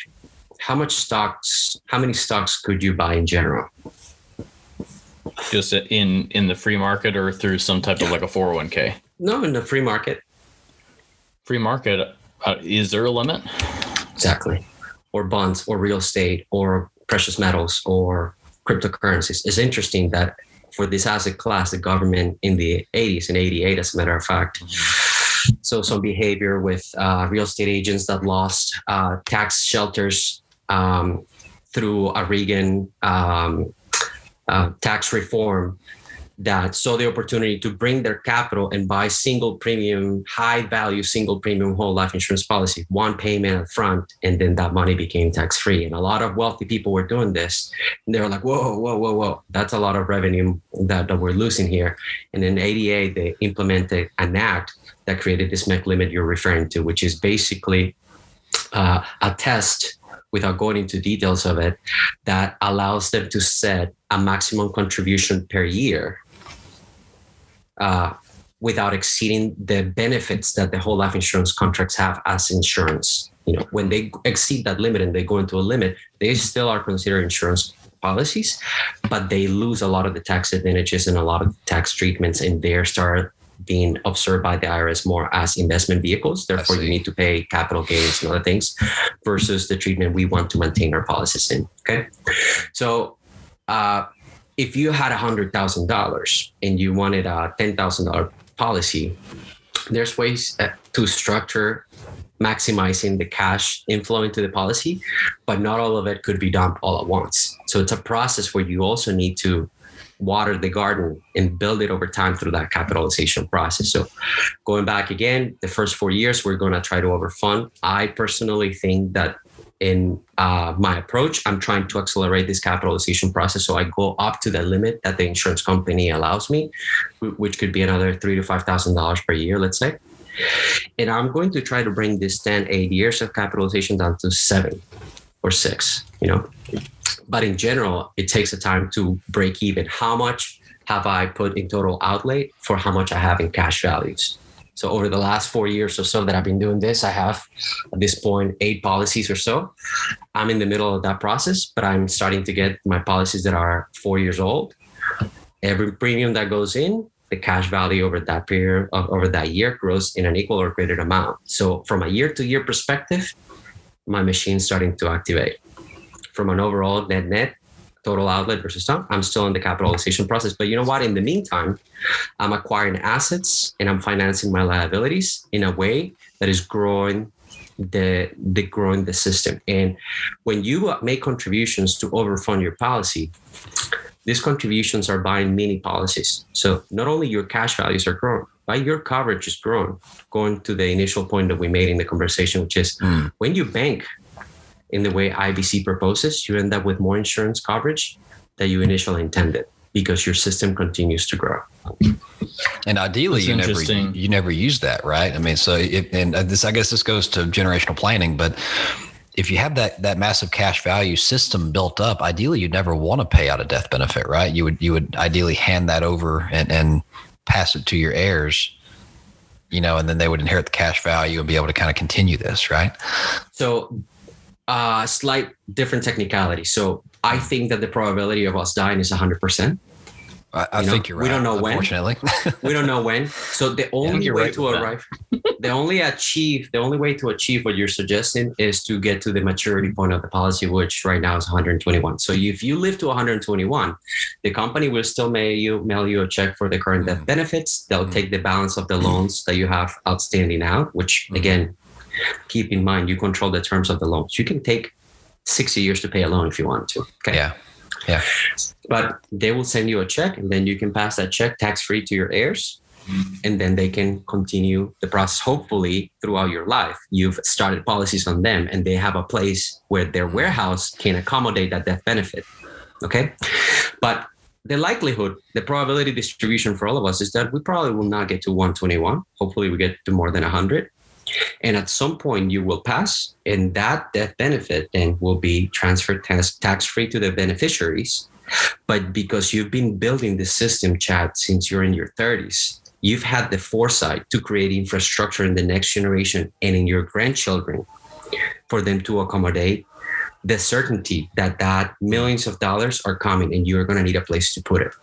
how much stocks, how many stocks could you buy in general? Just in in the free market or through some type of like a 401k? No, in the free market. Free market, uh, is there a limit? Exactly. Or bonds or real estate or precious metals or cryptocurrencies. It's interesting that for this asset class, the government in the 80s and 88, as a matter of fact, so some behavior with uh, real estate agents that lost uh, tax shelters um, through a Reagan um, uh, tax reform that saw the opportunity to bring their capital and buy single premium, high value single premium whole life insurance policy, one payment up front, and then that money became tax free. And a lot of wealthy people were doing this. And they were like, whoa, whoa, whoa, whoa, that's a lot of revenue that, that we're losing here. And in 88, they implemented an act that created this MEC limit you're referring to, which is basically uh, a test without going into details of it that allows them to set a maximum contribution per year uh, without exceeding the benefits that the whole life insurance contracts have as insurance. You know, when they exceed that limit and they go into a limit, they still are considered insurance policies, but they lose a lot of the tax advantages and a lot of tax treatments, and they start being observed by the IRS more as investment vehicles. Therefore, you need to pay capital gains and other things versus the treatment we want to maintain our policies in. Okay. So, uh, if you had $100,000 and you wanted a $10,000 policy, there's ways uh, to structure maximizing the cash inflow into the policy, but not all of it could be done all at once. So it's a process where you also need to water the garden and build it over time through that capitalization process. So, going back again, the first four years, we're going to try to overfund. I personally think that in uh, my approach, I'm trying to accelerate this capitalization process. So I go up to the limit that the insurance company allows me, which could be another three to five thousand dollars per year, let's say. And I'm going to try to bring this 10, 8 years of capitalization down to seven or six, you know. But in general, it takes a time to break even. How much have I put in total outlay for how much I have in cash values? So over the last four years or so that I've been doing this, I have at this point eight policies or so. I'm in the middle of that process, but I'm starting to get my policies that are four years old. Every premium that goes in, the cash value over that period over that year grows in an equal or greater amount. So from a year to year perspective, my machine's starting to activate from an overall net net total outlay versus time, I'm still in the capitalization process. But you know what? In the meantime, I'm acquiring assets and I'm financing my liabilities in a way that is growing the the growing the system. And when you make contributions to overfund your policy, these contributions are buying mini policies. So not only your cash values are growing, but your coverage is growing. Going to the initial point that we made in the conversation, which is mm. when you bank in the way IBC proposes, you end up with more insurance coverage that you initially intended because your system continues to grow. And ideally, you never you never use that, right? I mean, so if, and uh, this I guess this goes to generational planning, but if you have that that massive cash value system built up, ideally you'd never want to pay out a death benefit, right? You would you would ideally hand that over and and pass it to your heirs you know, and then they would inherit the cash value and be able to kind of continue this, right? So, uh, slight different technicality. So, I think that the probability of us dying is 100%. I, I You think know, you're right. we don't know when. Unfortunately, we don't know when. So the only way right to arrive, the only achieve, the only way to achieve what you're suggesting is to get to the maturity point of the policy, which right now is 121. So if you live to 121, the company will still mail you mail you a check for the current death Mhm. benefits. They'll Mhm. take the balance of the loans that you have outstanding out. Which Mhm. again, keep in mind, you control the terms of the loans. You can take 60 years to pay a loan if you want to. Okay yeah. Yeah. but they will send you a check and then you can pass that check tax free to your heirs and then they can continue the process hopefully throughout your life you've started policies on them and they have a place where their warehouse can accommodate that death benefit okay but the likelihood the probability distribution for all of us is that we probably will not get to 121 hopefully we get to more than 100 and at some point you will pass and that death benefit then will be transferred tax free to the beneficiaries. But because you've been building the system chad since you're in your 30s you've had the foresight to create infrastructure in the next generation and in your grandchildren for them to accommodate the certainty that that millions of dollars are coming and you're going to need a place to put it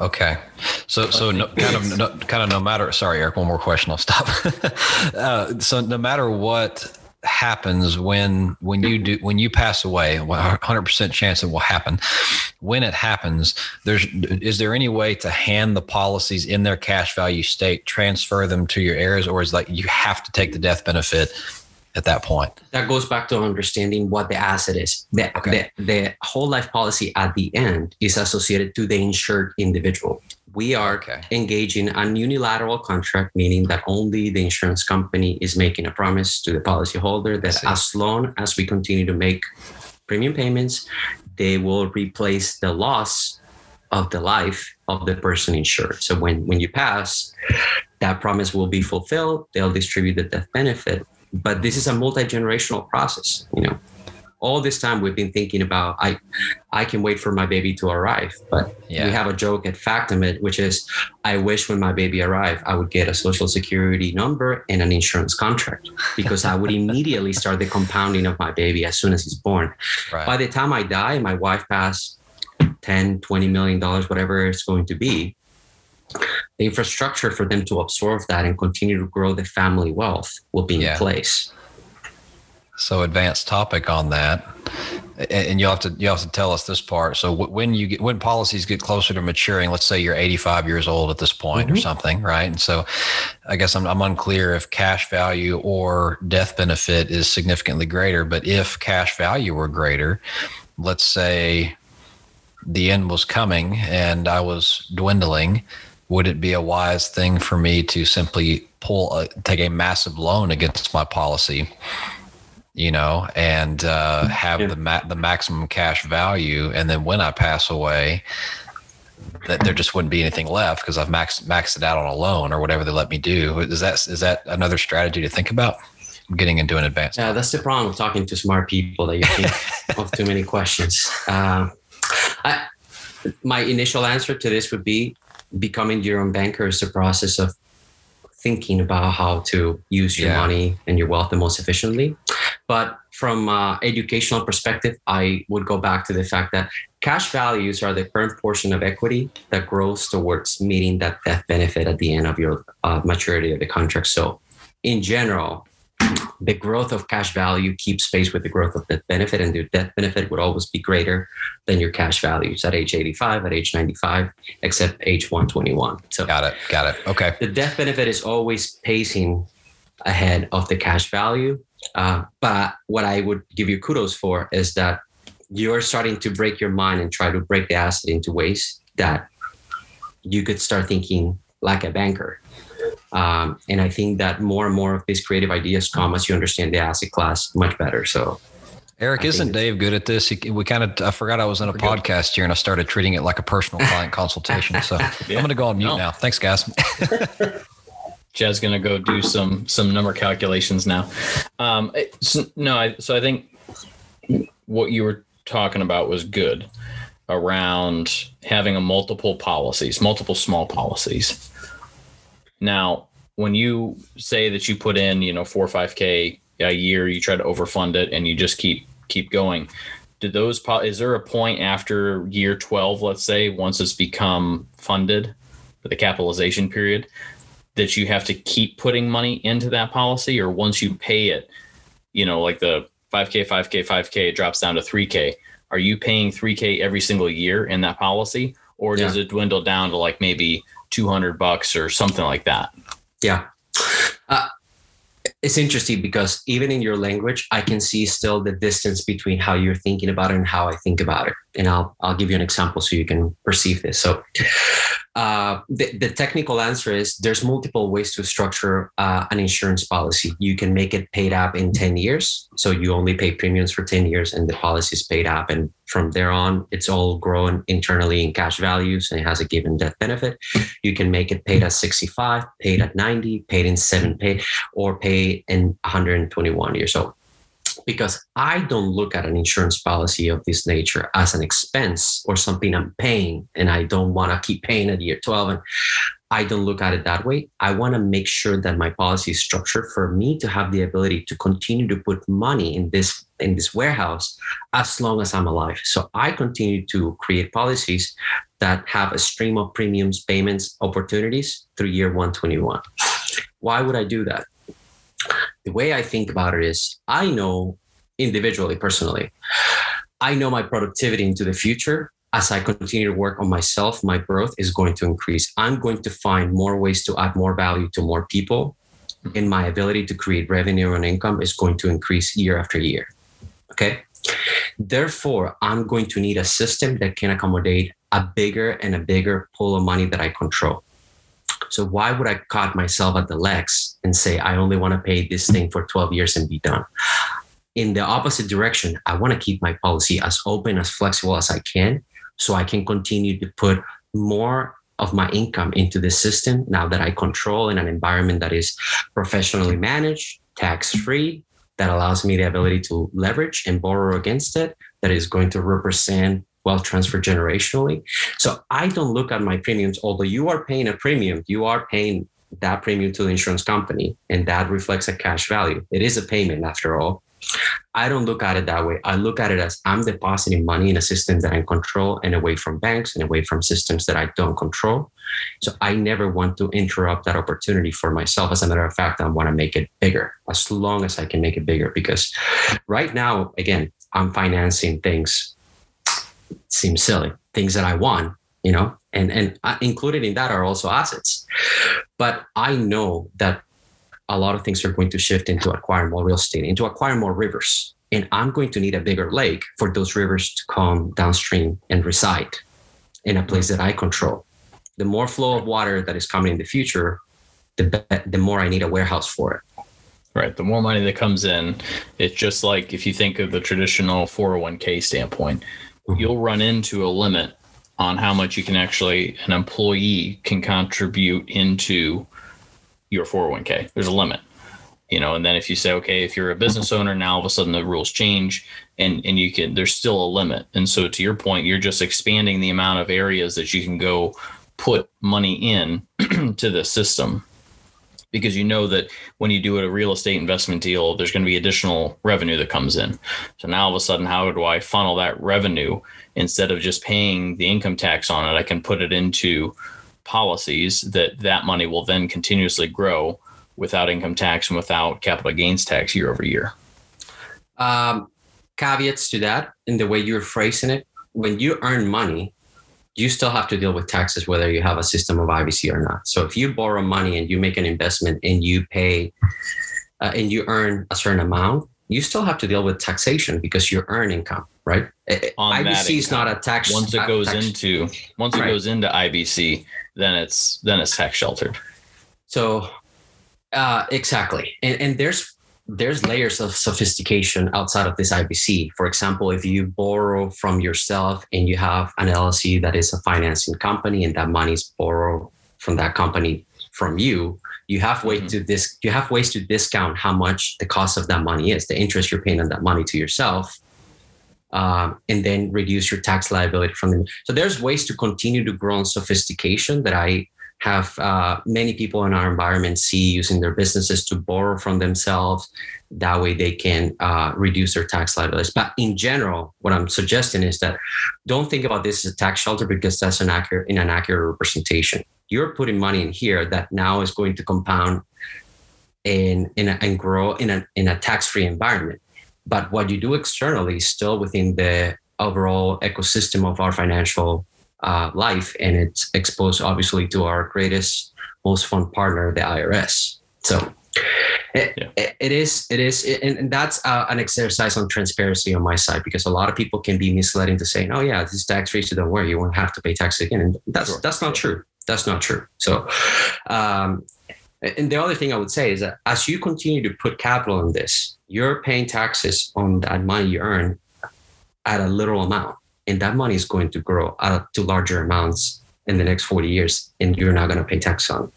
Okay. So, so no, kind of, no, kind of, no matter. Sorry, Eric. One more question. I'll stop. uh, so, no matter what happens when when you do when you pass away, hundred percent chance it will happen. When it happens, there's is there any way to hand the policies in their cash value state, transfer them to your heirs, or is like you have to take the death benefit at that point? that goes back to understanding what the asset is. The, Okay. the, the whole life policy at the end is associated to the insured individual. We are Okay. engaging an unilateral contract, meaning that only the insurance company is making a promise to the policyholder that as long as we continue to make premium payments, they will replace the loss of the life of the person insured. So when, when you pass, that promise will be fulfilled. They'll distribute the death benefit. But this is a multi-generational process, you know. All this time we've been thinking about I I can wait for my baby to arrive. But Yeah. we have a joke at Factimate, which is I wish when my baby arrived, I would get a social security number and an insurance contract because I would immediately start the compounding of my baby as soon as he's born. Right. By the time I die, my wife passed 10, 20 million dollars, whatever it's going to be. The infrastructure for them to absorb that and continue to grow the family wealth will be Yeah. in place. So advanced topic on that, and you'll have to you have to tell us this part. So when you get when policies get closer to maturing, let's say you're 85 years old at this point or Mhm. something, right? And so, I guess I'm I'm unclear if cash value or death benefit is significantly greater. But if cash value were greater, let's say the end was coming and I was dwindling, would it be a wise thing for me to simply pull a, take a massive loan against my policy? you know, and uh, have Yeah. the ma- the maximum cash value, and then when I pass away, that there just wouldn't be anything left because I've maxed maxed it out on a loan or whatever they let me do. Is that is that another strategy to think about? I'm getting into an advanced. Yeah, that's the problem with talking to smart people that you think of too many questions. Uh, I, my initial answer to this would be becoming your own banker is the process of thinking about how to use your Yeah. money and your wealth the most efficiently. But from uh, educational perspective, I would go back to the fact that cash values are the current portion of equity that grows towards meeting that death benefit at the end of your uh, maturity of the contract. So, in general, the growth of cash value keeps pace with the growth of death benefit, and your death benefit would always be greater than your cash values at age 85, at age 95, except age 121. So, Got it. Got it. Okay. the death benefit is always pacing ahead of the cash value. Uh, but what I would give you kudos for is that you're starting to break your mind and try to break the asset into ways that you could start thinking like a banker. Um, and I think that more and more of these creative ideas come as you understand the asset class much better. So Eric, I isn't Dave good at this? He, we kind of, I forgot I was in a We're good. podcast here and I started treating it like a personal client consultation. So I'm going to go on mute No. now. Thanks, guys. Chad's gonna go do some some number calculations now. Um, it's- no, I, so I think what you were talking about was good around having a multiple policies, multiple small policies. Now, when you say that you put in, you know, four or five K a year, you try to overfund it and you just keep keep going. Do those is there a point after year 12, let's say, once it's become funded for the capitalization period, that you have to keep putting money into that policy or once you pay it, you know, like the 5K, 5K, 5K, it drops down to 3K. Are you paying 3K every single year in that policy? Or does yeah. it dwindle down to like maybe 200 bucks or something like that? Yeah. Uh, it's interesting because even in your language, I can see still the distance between how you're thinking about it and how I think about it. And I'll I'll give you an example so you can perceive this. So uh, the, the technical answer is there's multiple ways to structure uh, an insurance policy. You can make it paid up in 10 years. So you only pay premiums for 10 years and the policy is paid up. And from there on, it's all grown internally in cash values and it has a given death benefit. You can make it paid at 65, paid at 90, paid in seven pay, or pay in 121 years old because I don't look at an insurance policy of this nature as an expense or something I'm paying and I don't want to keep paying at year 12. And I don't look at it that way. I want to make sure that my policy is structured for me to have the ability to continue to put money in this in this warehouse as long as I'm alive. So I continue to create policies that have a stream of premiums, payments, opportunities through year 121. Why would I do that? The way I think about it is I know individually, personally, I know my productivity into the future as I continue to work on myself, my growth is going to increase. I'm going to find more ways to add more value to more people, and my ability to create revenue and income is going to increase year after year. Okay. Therefore, I'm going to need a system that can accommodate a bigger and a bigger pool of money that I control. So why would I cut myself at the legs and say I only want to pay this thing for 12 years and be done? In the opposite direction, I want to keep my policy as open, as flexible as I can, so I can continue to put more of my income into the system now that I control in an environment that is professionally managed, tax free, that allows me the ability to leverage and borrow against it, that is going to represent wealth transfer generationally. So I don't look at my premiums, although you are paying a premium, you are paying that premium to the insurance company, and that reflects a cash value. It is a payment after all. I don't look at it that way. I look at it as I'm depositing money in a system that I control and away from banks and away from systems that I don't control. So I never want to interrupt that opportunity for myself. As a matter of fact, I want to make it bigger as long as I can make it bigger because right now, again, I'm financing things seems silly. Things that I want, you know, and and included in that are also assets. But I know that a lot of things are going to shift into acquiring more real estate, into acquiring more rivers. And I'm going to need a bigger lake for those rivers to come downstream and reside in a place that I control. The more flow of water that is coming in the future, the, be- the more I need a warehouse for it. Right. The more money that comes in, it's just like if you think of the traditional 401k standpoint. Mm-hmm. you'll run into a limit on how much you can actually an employee can contribute into your 401k. There's a limit. You know, and then if you say, okay, if you're a business owner, now all of a sudden the rules change and and you can there's still a limit. And so to your point, you're just expanding the amount of areas that you can go put money in to the system because you know that when you do a real estate investment deal, there's going to be additional revenue that comes in. So now all of a sudden, how do I funnel that revenue instead of just paying the income tax on it? I can put it into policies that that money will then continuously grow without income tax and without capital gains tax year over year. Um, caveats to that in the way you're phrasing it. When you earn money, you still have to deal with taxes whether you have a system of IBC or not. So if you borrow money and you make an investment and you pay uh, and you earn a certain amount, you still have to deal with taxation because you earn income, right? On IBC is not a tax. Once it goes tax, into once it right. goes into IBC, then it's then it's tax sheltered. So uh, exactly, and, and there's there's layers of sophistication outside of this IBC. For example, if you borrow from yourself and you have an LLC that is a financing company and that money is borrowed from that company from you, you have way mm-hmm. to this you have ways to discount how much the cost of that money is, the interest you're paying on that money to yourself. Um, and then reduce your tax liability from them. So there's ways to continue to grow in sophistication that I have uh, many people in our environment see using their businesses to borrow from themselves. That way they can uh, reduce their tax liabilities. But in general, what I'm suggesting is that don't think about this as a tax shelter because that's an accurate, in an inaccurate representation. You're putting money in here that now is going to compound and, and grow in a, in a tax-free environment. But what you do externally is still within the overall ecosystem of our financial uh, life, and it's exposed obviously to our greatest, most fun partner, the IRS. So it, yeah. it, it is, it is, and, and that's uh, an exercise on transparency on my side because a lot of people can be misled to saying, "Oh yeah, this is tax free, so don't worry, you won't have to pay tax again," and that's sure. that's not true. That's not true. So, um, and the other thing I would say is that as you continue to put capital in this, you're paying taxes on that money you earn at a little amount and that money is going to grow out to larger amounts in the next 40 years and you're not going to pay tax on.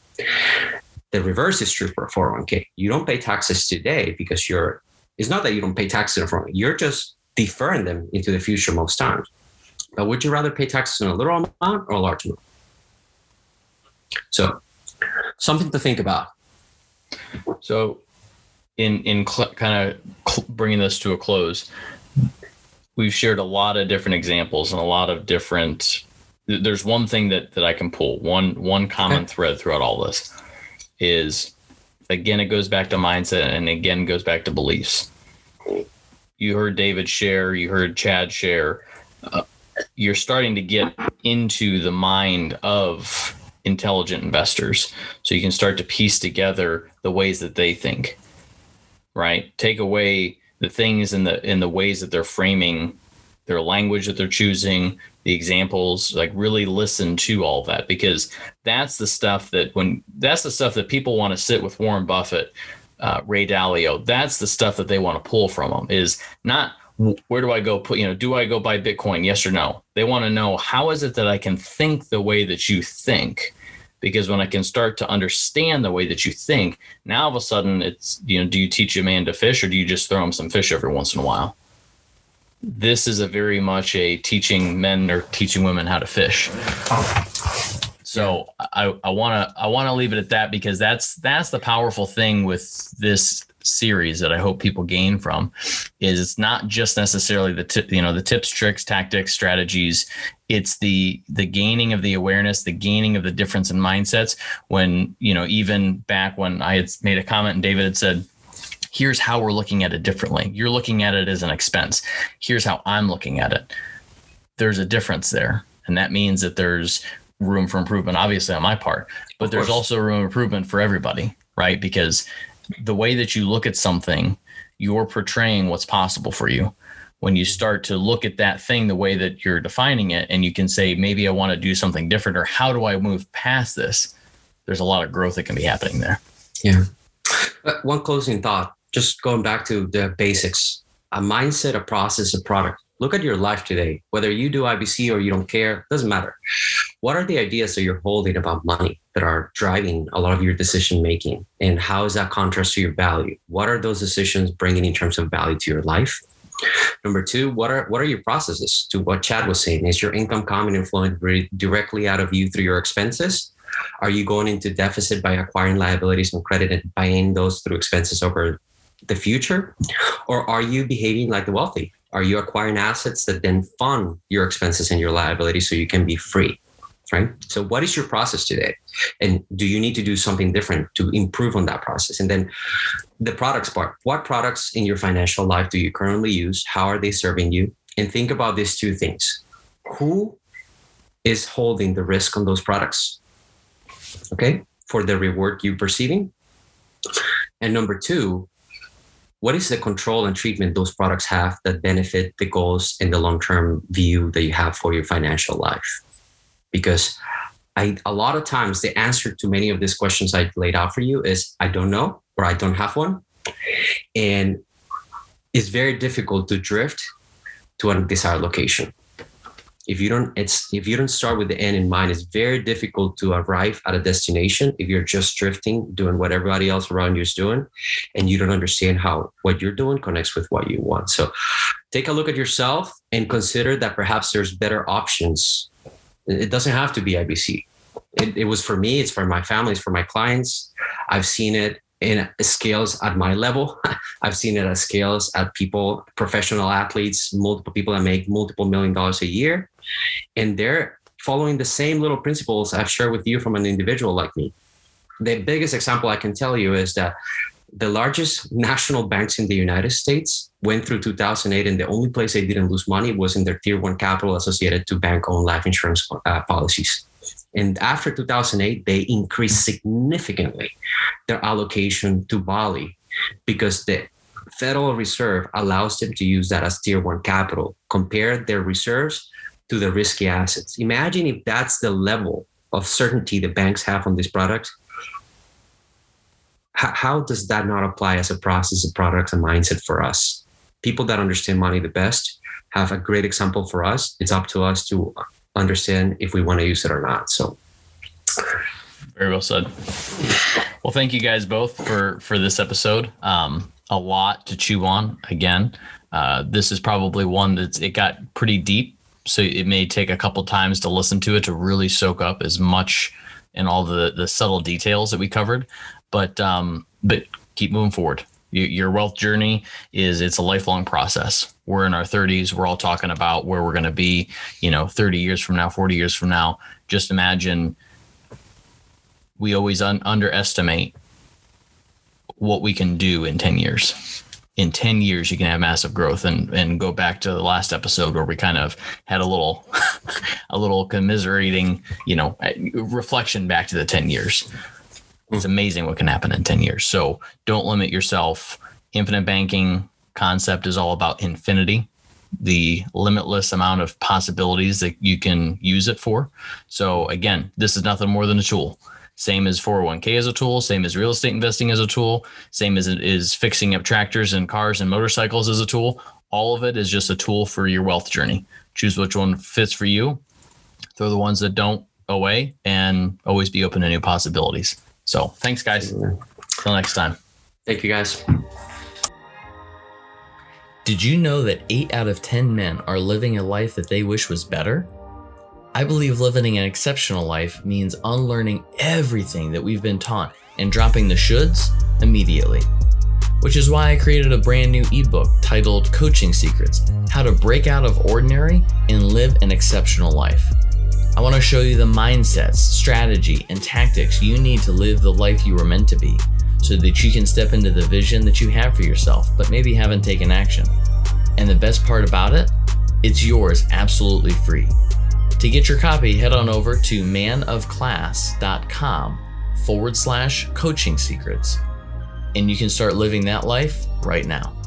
The reverse is true for a 401k you don't pay taxes today because you're it's not that you don't pay taxes on oh you're just deferring them into the future most times. But would you rather pay taxes on a little amount or a large amount? So something to think about. So in in cl- kind of cl- bringing this to a close we've shared a lot of different examples and a lot of different there's one thing that that I can pull one one common thread throughout all this is again it goes back to mindset and again goes back to beliefs. You heard David share you heard Chad share uh, you're starting to get into the mind of intelligent investors. So you can start to piece together the ways that they think right? Take away the things and the in the ways that they're framing their language that they're choosing the examples like really listen to all that because that's the stuff that when that's the stuff that people want to sit with warren buffett uh, ray dalio that's the stuff that they want to pull from them is not where do i go put you know do i go buy bitcoin yes or no? They want to know how is it that i can think the way that you think because when I can start to understand the way that you think, now all of a sudden it's, you know, do you teach a man to fish or do you just throw him some fish every once in a while? This is a very much a teaching men or teaching women how to fish. So I, I want to I want to leave it at that because that's that's the powerful thing with this series that I hope people gain from is it's not just necessarily the tip, you know, the tips, tricks, tactics, strategies. It's the the gaining of the awareness, the gaining of the difference in mindsets. When you know, even back when I had made a comment and David had said, "Here's how we're looking at it differently. You're looking at it as an expense. Here's how I'm looking at it." There's a difference there, and that means that there's room for improvement, obviously on my part, but there's also room improvement for everybody, right? Because the way that you look at something, you're portraying what's possible for you. When you start to look at that thing the way that you're defining it, and you can say, maybe I want to do something different, or how do I move past this? There's a lot of growth that can be happening there. Yeah. Uh, one closing thought, just going back to the basics a mindset, a process, a product look at your life today. Whether you do ibc or you don't care doesn't matter. What are the ideas that you're holding about money that are driving a lot of your decision making? And how is that contrast to your value? What are those decisions bringing in terms of value to your life? Number two what are what are your processes? To what chad was saying is your income coming and flowing directly out of you through your expenses? Are you going into deficit by acquiring liabilities and credit and paying those through expenses over the future? Or are you behaving like the wealthy are you acquiring assets that then fund your expenses and your liabilities so you can be free? Right. So, what is your process today? And do you need to do something different to improve on that process? And then the products part what products in your financial life do you currently use? How are they serving you? And think about these two things who is holding the risk on those products? Okay. For the reward you're perceiving. And number two, what is the control and treatment those products have that benefit the goals and the long-term view that you have for your financial life? Because I, a lot of times the answer to many of these questions i laid out for you is i don't know or i don't have one. And it's very difficult to drift to a desired location if you don't it's if you don't start with the end in mind it's very difficult to arrive at a destination if you're just drifting doing what everybody else around you is doing and you don't understand how what you're doing connects with what you want so take a look at yourself and consider that perhaps there's better options it doesn't have to be ibc It, it was for me, it's for my family, it's for my clients. I've seen it in scales at my level. I've seen it at scales at people, professional athletes, multiple people that make multiple million dollars a year. And they're following the same little principles I've shared with you from an individual like me. The biggest example I can tell you is that the largest national banks in the United States went through 2008, and the only place they didn't lose money was in their tier one capital associated to bank owned life insurance uh, policies. And after 2008, they increased significantly their allocation to BOLI because the Federal Reserve allows them to use that as tier one capital, compare their reserves to the risky assets. Imagine if that's the level of certainty the banks have on this product. How, does that not apply as a process, a product, a mindset for us? People that understand money the best have a great example for us. It's up to us to understand if we want to use it or not. So very well said. Well, thank you guys both for for this episode. Um, a lot to chew on. Again, uh, this is probably one that's it got pretty deep, so it may take a couple times to listen to it to really soak up as much and all the the subtle details that we covered. But um, but keep moving forward. Your wealth journey is it's a lifelong process. We're in our 30s we're all talking about where we're going to be you know 30 years from now 40 years from now. Just imagine we always un- underestimate what we can do in 10 years in 10 years you can have massive growth and and go back to the last episode where we kind of had a little a little commiserating you know reflection back to the 10 years it's mm-hmm. amazing what can happen in 10 years. So don't limit yourself. Infinite banking concept is all about infinity, the limitless amount of possibilities that you can use it for. So again, this is nothing more than a tool. Same as 401k as a tool, same as real estate investing as a tool, same as it is fixing up tractors and cars and motorcycles as a tool. All of it is just a tool for your wealth journey. Choose which one fits for you. Throw the ones that don't away and always be open to new possibilities. So thanks, guys. Till next time. Thank you, guys. Did you know that 8 out of 10 men are living a life that they wish was better? I believe living an exceptional life means unlearning everything that we've been taught and dropping the shoulds immediately. Which is why I created a brand new ebook titled Coaching Secrets How to Break Out of Ordinary and Live an Exceptional Life. I want to show you the mindsets, strategy, and tactics you need to live the life you were meant to be so that you can step into the vision that you have for yourself, but maybe haven't taken action. And the best part about it, it's yours absolutely free. To get your copy, head on over to manofclass.com forward slash coaching secrets, and you can start living that life right now.